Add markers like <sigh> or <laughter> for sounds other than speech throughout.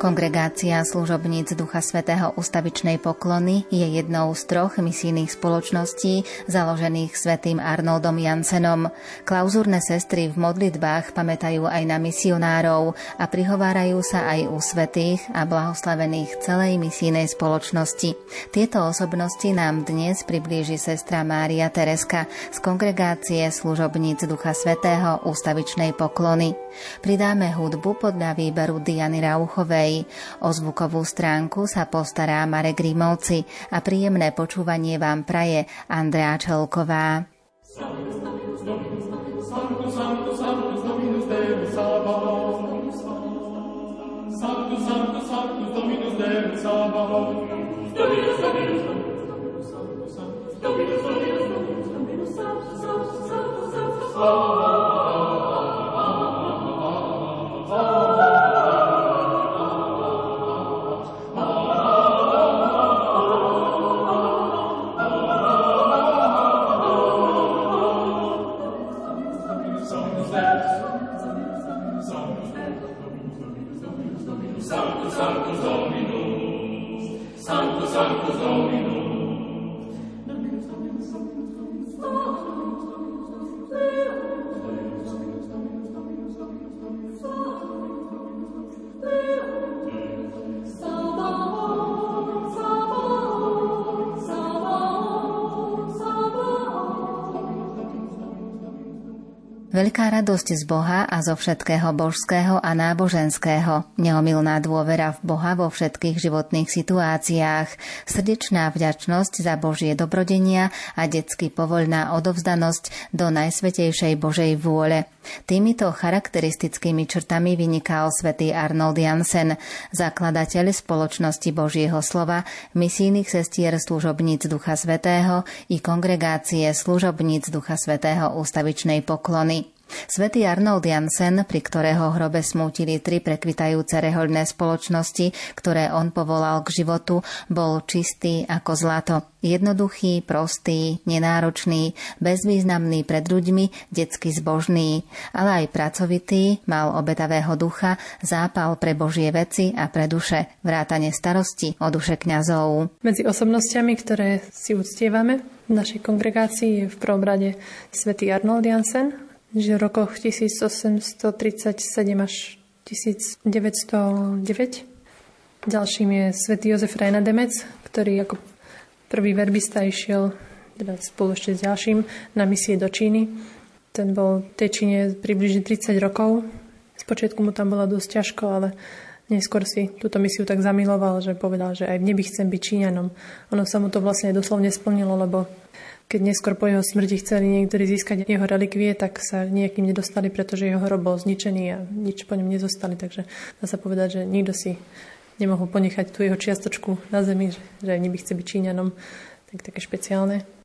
Kongregácia služobníc Ducha Svetého ustavičnej poklony je jednou z troch misijných spoločností založených svetým Arnoldom Jansenom. Klauzúrne sestry v modlitbách pamätajú aj na misionárov a prihovárajú sa aj u svetých a blahoslavených celej misijnej spoločnosti. Tieto osobnosti nám dnes priblíži sestra Mária Tereska z Kongregácie služobníc Ducha Svetého ústavičnej poklony. Pridáme hudbu podľa výberu Diany Rauchovej ďalej. O zvukovú stránku sa postará Marek Grimovci a príjemné počúvanie vám praje Andrea Čelková. Sanctus Veľká radosť z Boha a zo všetkého božského a náboženského, neomilná dôvera v Boha vo všetkých životných situáciách, srdečná vďačnosť za Božie dobrodenia a detsky povoľná odovzdanosť do Najsvetejšej Božej vôle. Týmito charakteristickými črtami vynikal svätý Arnold Jansen, zakladateľ spoločnosti Božieho slova, misijných sestier služobníc Ducha Svetého i kongregácie služobníc Ducha Svetého ústavičnej poklony. Svetý Arnold Jansen, pri ktorého hrobe smútili tri prekvitajúce rehoľné spoločnosti, ktoré on povolal k životu, bol čistý ako zlato. Jednoduchý, prostý, nenáročný, bezvýznamný pred ľuďmi, detsky zbožný, ale aj pracovitý, mal obetavého ducha, zápal pre Božie veci a pre duše, vrátane starosti o duše kňazov. Medzi osobnostiami, ktoré si uctievame v našej kongregácii je v prvom rade svätý Arnold Jansen, že v rokoch 1837 až 1909. Ďalším je svätý Jozef Reinademec, ktorý ako prvý verbista išiel teda spolu ešte s ďalším na misie do Číny. Ten bol v tej Číne približne 30 rokov. Spočiatku mu tam bolo dosť ťažko, ale neskôr si túto misiu tak zamiloval, že povedal, že aj v nebi chcem byť Číňanom. Ono sa mu to vlastne doslovne splnilo, lebo keď neskôr po jeho smrti chceli niektorí získať jeho relikvie, tak sa nejakým nedostali, pretože jeho hrob bol zničený a nič po ňom nezostali. Takže dá sa povedať, že nikto si nemohol ponechať tú jeho čiastočku na zemi, že, že aj chce byť Číňanom, tak také špeciálne.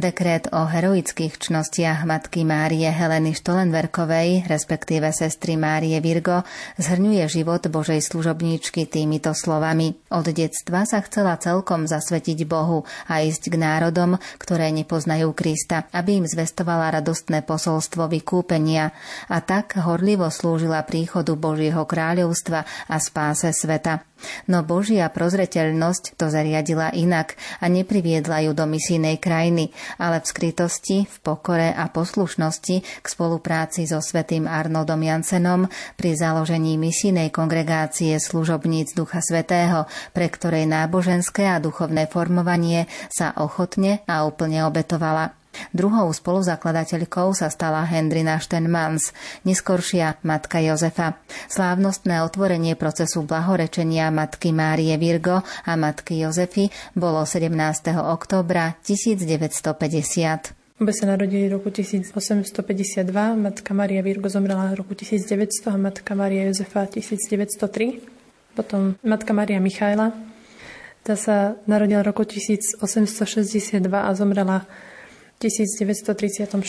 Dekret o heroických čnostiach matky Márie Heleny Štolenverkovej, respektíve sestry Márie Virgo, zhrňuje život Božej služobníčky týmito slovami. Od detstva sa chcela celkom zasvetiť Bohu a ísť k národom, ktoré nepoznajú Krista, aby im zvestovala radostné posolstvo vykúpenia a tak horlivo slúžila príchodu Božieho kráľovstva a spáse sveta. No Božia prozreteľnosť to zariadila inak a nepriviedla ju do misijnej krajiny, ale v skrytosti, v pokore a poslušnosti k spolupráci so svetým Arnoldom Jansenom pri založení misijnej kongregácie služobníc Ducha Svetého, pre ktorej náboženské a duchovné formovanie sa ochotne a úplne obetovala. Druhou spoluzakladateľkou sa stala Hendrina Štenmans, neskoršia matka Jozefa. Slávnostné otvorenie procesu blahorečenia matky Márie Virgo a matky Jozefy bolo 17. oktobra 1950. Obe sa narodili v roku 1852, matka Maria Virgo zomrela v roku 1900 a matka Maria Jozefa 1903. Potom matka Maria Michaela, tá sa narodila v roku 1862 a zomrela 1934.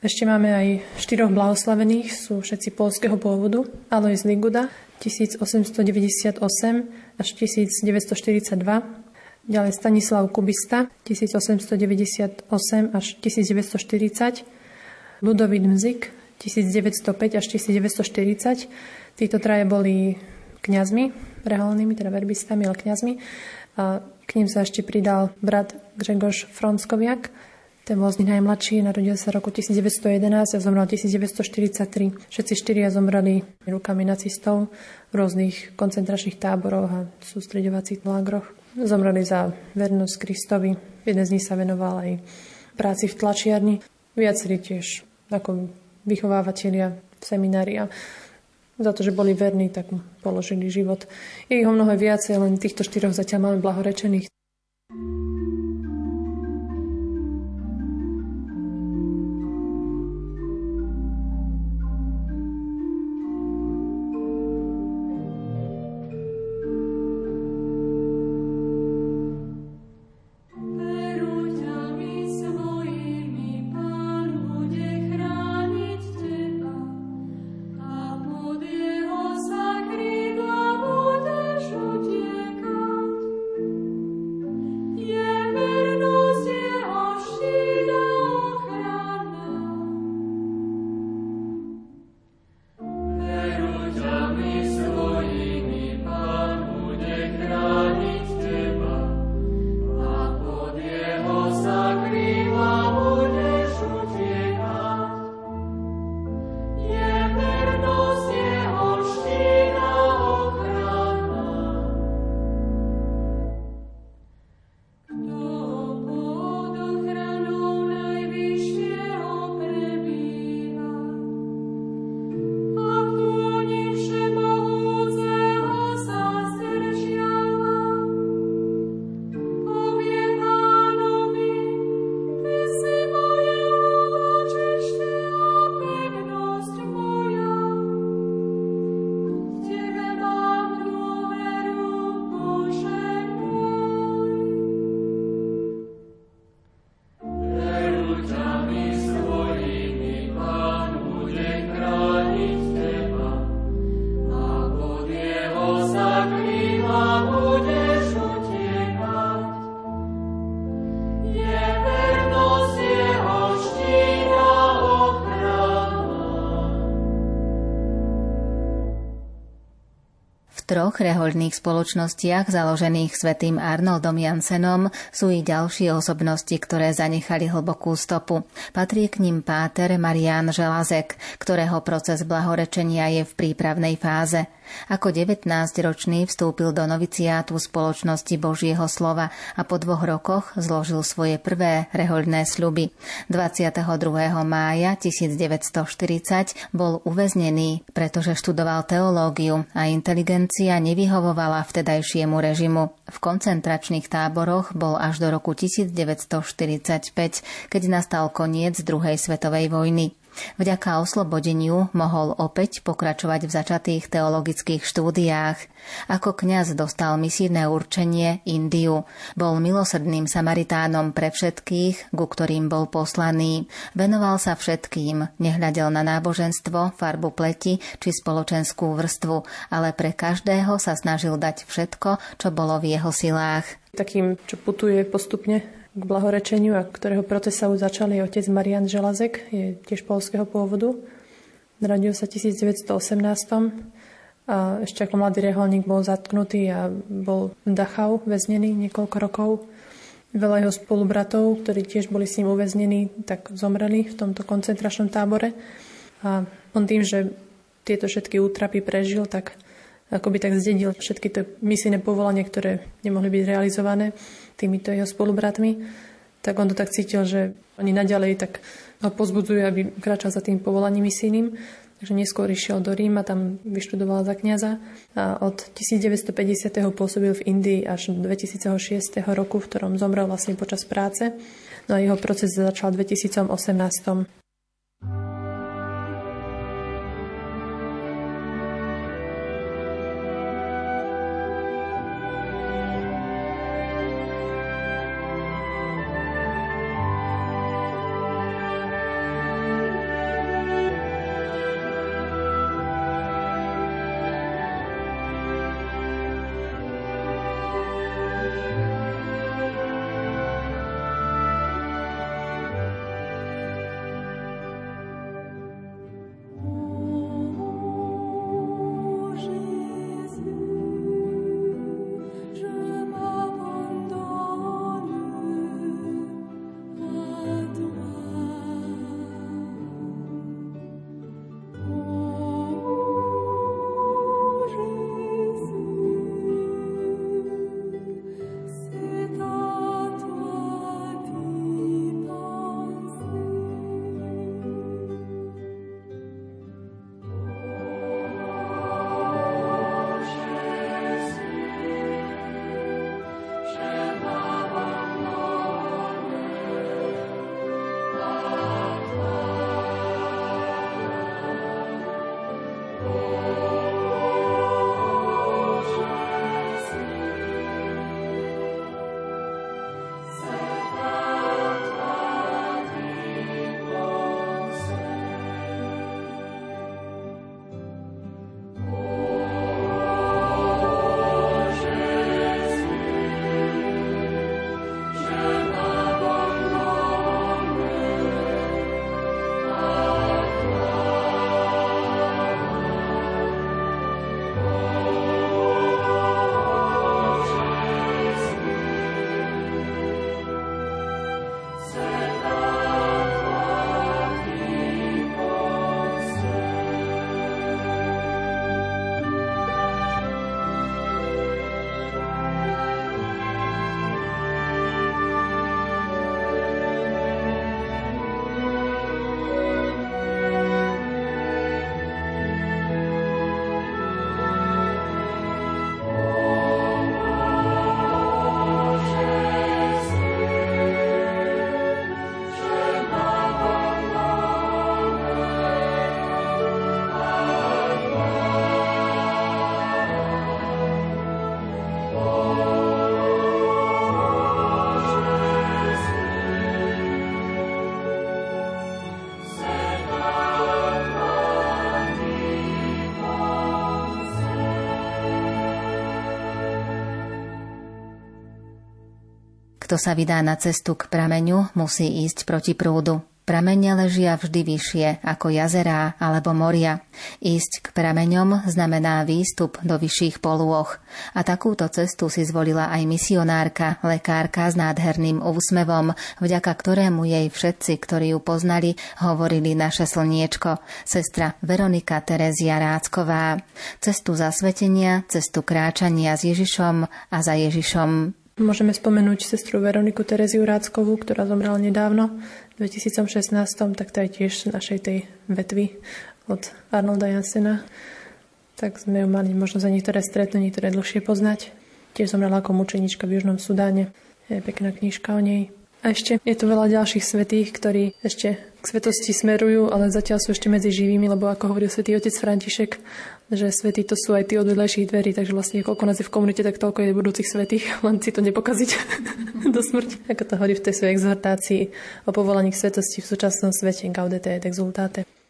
Ešte máme aj štyroch blahoslavených, sú všetci polského pôvodu. Alois Liguda 1898 až 1942, ďalej Stanislav Kubista 1898 až 1940, Ludovít Mzik 1905 až 1940. Títo traje boli kňazmi, reholnými, teda verbistami, ale kňazmi. A k ním sa ešte pridal brat Gregor Fronskoviak, ten bol najmladší, narodil sa roku 1911 a zomrel 1943. Všetci štyria zomreli rukami nacistov v rôznych koncentračných táboroch a sústredovacích lágroch. Zomreli za vernosť Kristovi. Jeden z nich sa venoval aj práci v tlačiarni. Viacerí tiež ako vychovávateľia v seminári a za to, že boli verní, tak položili život. Je ich o mnoho viacej, len týchto štyroch zatiaľ máme blahorečených. Troch rehoľných spoločnostiach založených svetým Arnoldom Jansenom sú i ďalšie osobnosti, ktoré zanechali hlbokú stopu. Patrí k ním páter Marian Želazek, ktorého proces blahorečenia je v prípravnej fáze. Ako 19-ročný vstúpil do noviciátu spoločnosti Božieho slova a po dvoch rokoch zložil svoje prvé rehoľné sľuby. 22. mája 1940 bol uväznený, pretože študoval teológiu a inteligencia nevyhovovala vtedajšiemu režimu. V koncentračných táboroch bol až do roku 1945, keď nastal koniec druhej svetovej vojny. Vďaka oslobodeniu mohol opäť pokračovať v začatých teologických štúdiách. Ako kňaz dostal misijné určenie Indiu. Bol milosrdným Samaritánom pre všetkých, ku ktorým bol poslaný. Venoval sa všetkým, nehľadel na náboženstvo, farbu pleti či spoločenskú vrstvu, ale pre každého sa snažil dať všetko, čo bolo v jeho silách. Takým, čo putuje postupne k blahorečeniu a ktorého proces sa už začal je otec Marian Želazek, je tiež polského pôvodu. Narodil sa 1918 a ešte ako mladý reholník bol zatknutý a bol v Dachau väznený niekoľko rokov. Veľa jeho spolubratov, ktorí tiež boli s ním uväznení, tak zomreli v tomto koncentračnom tábore. A on tým, že tieto všetky útrapy prežil, tak akoby tak zdedil všetky tie misijné povolania, ktoré nemohli byť realizované týmito jeho spolubratmi, tak on to tak cítil, že oni naďalej tak ho pozbudzujú, aby kráčal za tým povolaním misijným. Takže neskôr išiel do Ríma, tam vyštudoval za kniaza a od 1950. pôsobil v Indii až do 2006. roku, v ktorom zomrel vlastne počas práce. No a jeho proces začal v 2018. Kto sa vydá na cestu k prameňu, musí ísť proti prúdu. Pramene ležia vždy vyššie ako jazerá alebo moria. Ísť k prameňom znamená výstup do vyšších polôch. A takúto cestu si zvolila aj misionárka, lekárka s nádherným úsmevom, vďaka ktorému jej všetci, ktorí ju poznali, hovorili naše slniečko, sestra Veronika Terezia Rácková. Cestu zasvetenia, cestu kráčania s Ježišom a za Ježišom. Môžeme spomenúť sestru Veroniku Tereziu Ráckovú, ktorá zomrela nedávno, v 2016, tak to je tiež našej tej vetvy od Arnolda Jansena. Tak sme ju mali možno za niektoré stretnúť, niektoré dlhšie poznať. Tiež zomrela ako mučenička v Južnom Sudáne. Je pekná knižka o nej. A ešte je tu veľa ďalších svetých, ktorí ešte k svetosti smerujú, ale zatiaľ sú ešte medzi živými, lebo ako hovoril svätý otec František, že svetí to sú aj tí od vedľajších dverí, takže vlastne koľko nás je v komunite, tak toľko je budúcich svetých, <laughs> len si to nepokaziť <laughs> do smrti. Ako to hovorí v tej svojej exhortácii o povolaní k svetosti v súčasnom svete Gaudete et exultate.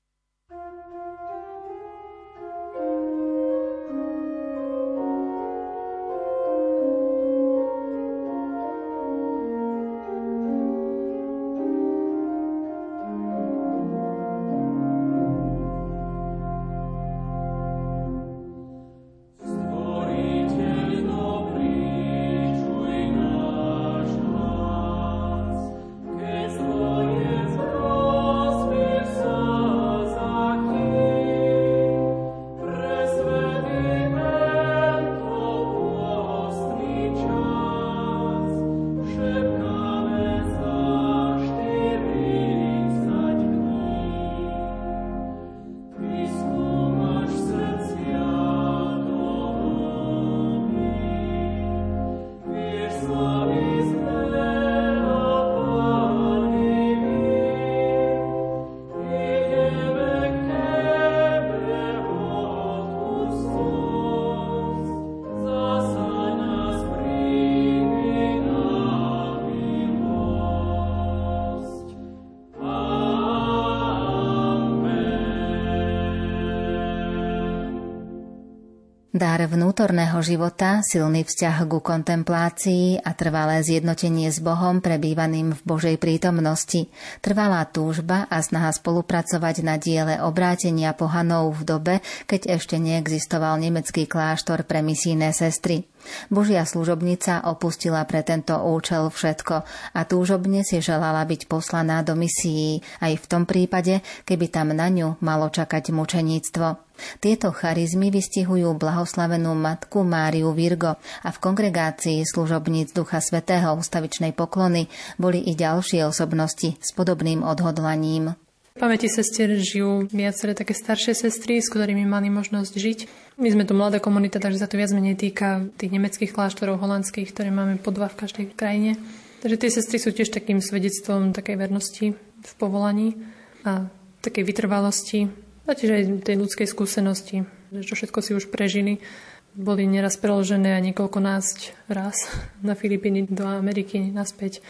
Dar vnútorného života, silný vzťah ku kontemplácii a trvalé zjednotenie s Bohom prebývaným v Božej prítomnosti, trvalá túžba a snaha spolupracovať na diele obrátenia pohanov v dobe, keď ešte neexistoval nemecký kláštor pre misijné sestry. Božia služobnica opustila pre tento účel všetko a túžobne si želala byť poslaná do misií, aj v tom prípade, keby tam na ňu malo čakať mučeníctvo. Tieto charizmy vystihujú blahoslavenú matku Máriu Virgo a v kongregácii služobníc Ducha Svetého ustavičnej poklony boli i ďalšie osobnosti s podobným odhodlaním. V pamäti sestier žijú viaceré také staršie sestry, s ktorými mali možnosť žiť. My sme tu mladá komunita, takže sa to viac menej týka tých nemeckých kláštorov holandských, ktoré máme po dva v každej krajine. Takže tie sestry sú tiež takým svedectvom takej vernosti v povolaní a takej vytrvalosti a tiež aj tej ľudskej skúsenosti, že čo všetko si už prežili. Boli neraz preložené a niekoľko násť raz na Filipíny do Ameriky naspäť.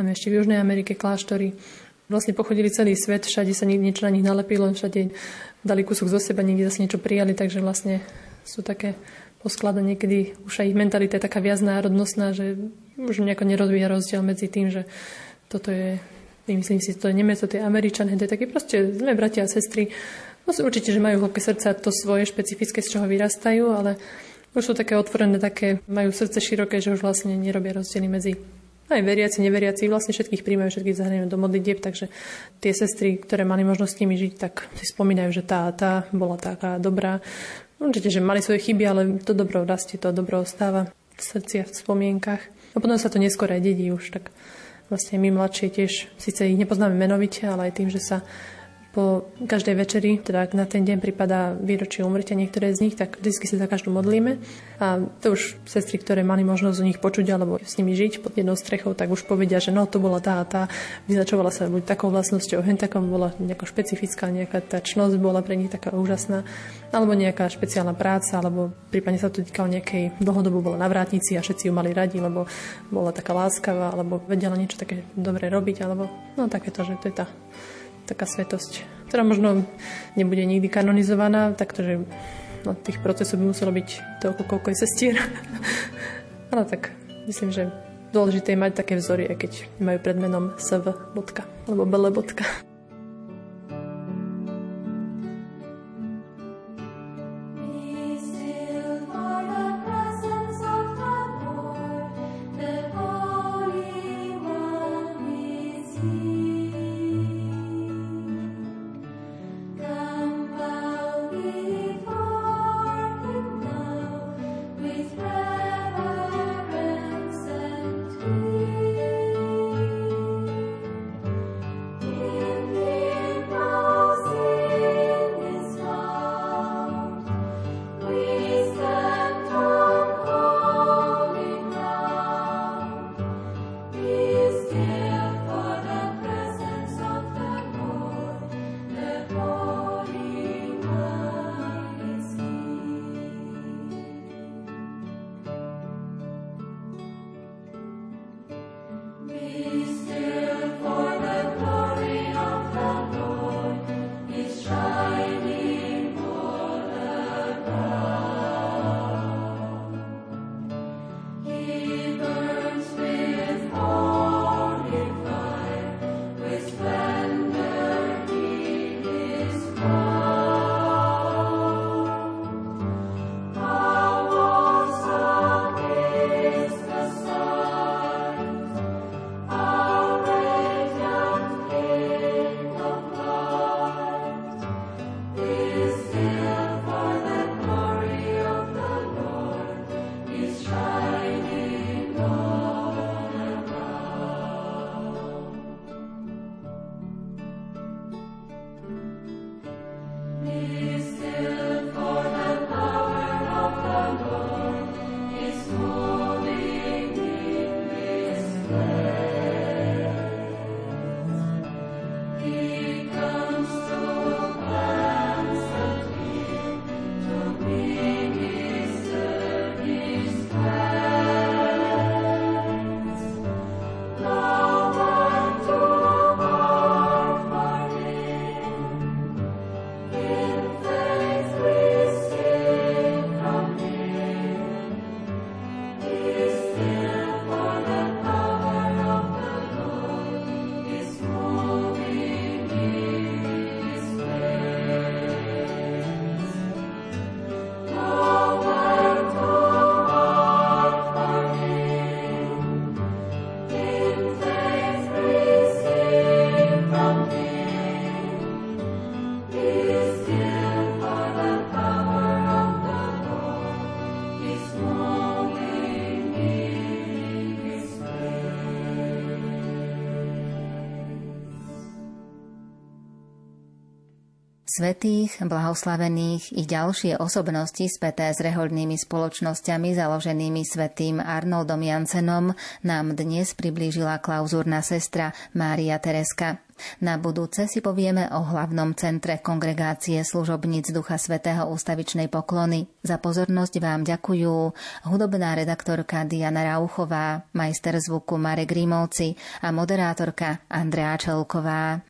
Máme ešte v Južnej Amerike kláštory vlastne pochodili celý svet, všade sa niečo na nich nalepilo, všade dali kúsok zo seba, niekde zase niečo prijali, takže vlastne sú také posklada niekedy už aj ich mentalita je taká viac národnostná, že už nejako nerozvíja rozdiel medzi tým, že toto je, myslím si, to je Nemec, to je Američan, to je také proste sme bratia a sestry. No určite, že majú hlboké srdca to svoje špecifické, z čoho vyrastajú, ale už sú také otvorené, také, majú srdce široké, že už vlastne nerobia rozdiely medzi aj veriaci, neveriaci, vlastne všetkých príjmajú, všetkých zahraniajú do modlitieb, takže tie sestry, ktoré mali možnosť s nimi žiť, tak si spomínajú, že tá tá bola taká dobrá. Určite, že mali svoje chyby, ale to dobro rastie, to dobro ostáva v srdci a v spomienkach. A potom sa to neskôr aj dedí už, tak vlastne my mladšie tiež, síce ich nepoznáme menovite, ale aj tým, že sa po každej večeri, teda ak na ten deň pripadá výročie umrtia niektoré z nich, tak vždy si za každú modlíme. A to už sestry, ktoré mali možnosť o nich počuť alebo s nimi žiť pod jednou strechou, tak už povedia, že no to bola tá a tá, vyzačovala sa buď takou vlastnosťou, hen takom bola nejaká špecifická, nejaká tá čnosť bola pre nich taká úžasná, alebo nejaká špeciálna práca, alebo prípadne sa to týkalo nejakej dlhodobu bola na vrátnici a všetci ju mali radi, lebo bola taká láskavá, alebo vedela niečo také dobre robiť, alebo no takéto, že to je tá taká svetosť, ktorá možno nebude nikdy kanonizovaná, takže no, tých procesov by muselo byť toľko, koľko je sestier. <laughs> Ale tak myslím, že dôležité je mať také vzory, aj keď majú pred menom sv. alebo bele. Svetých, blahoslavených i ďalšie osobnosti späté s rehoľnými spoločnosťami založenými svetým Arnoldom Jansenom nám dnes priblížila klauzúrna sestra Mária Tereska. Na budúce si povieme o hlavnom centre kongregácie služobníc Ducha Svetého ústavičnej poklony. Za pozornosť vám ďakujú hudobná redaktorka Diana Rauchová, majster zvuku Marek Rímovci a moderátorka Andrea Čelková.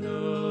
Lord.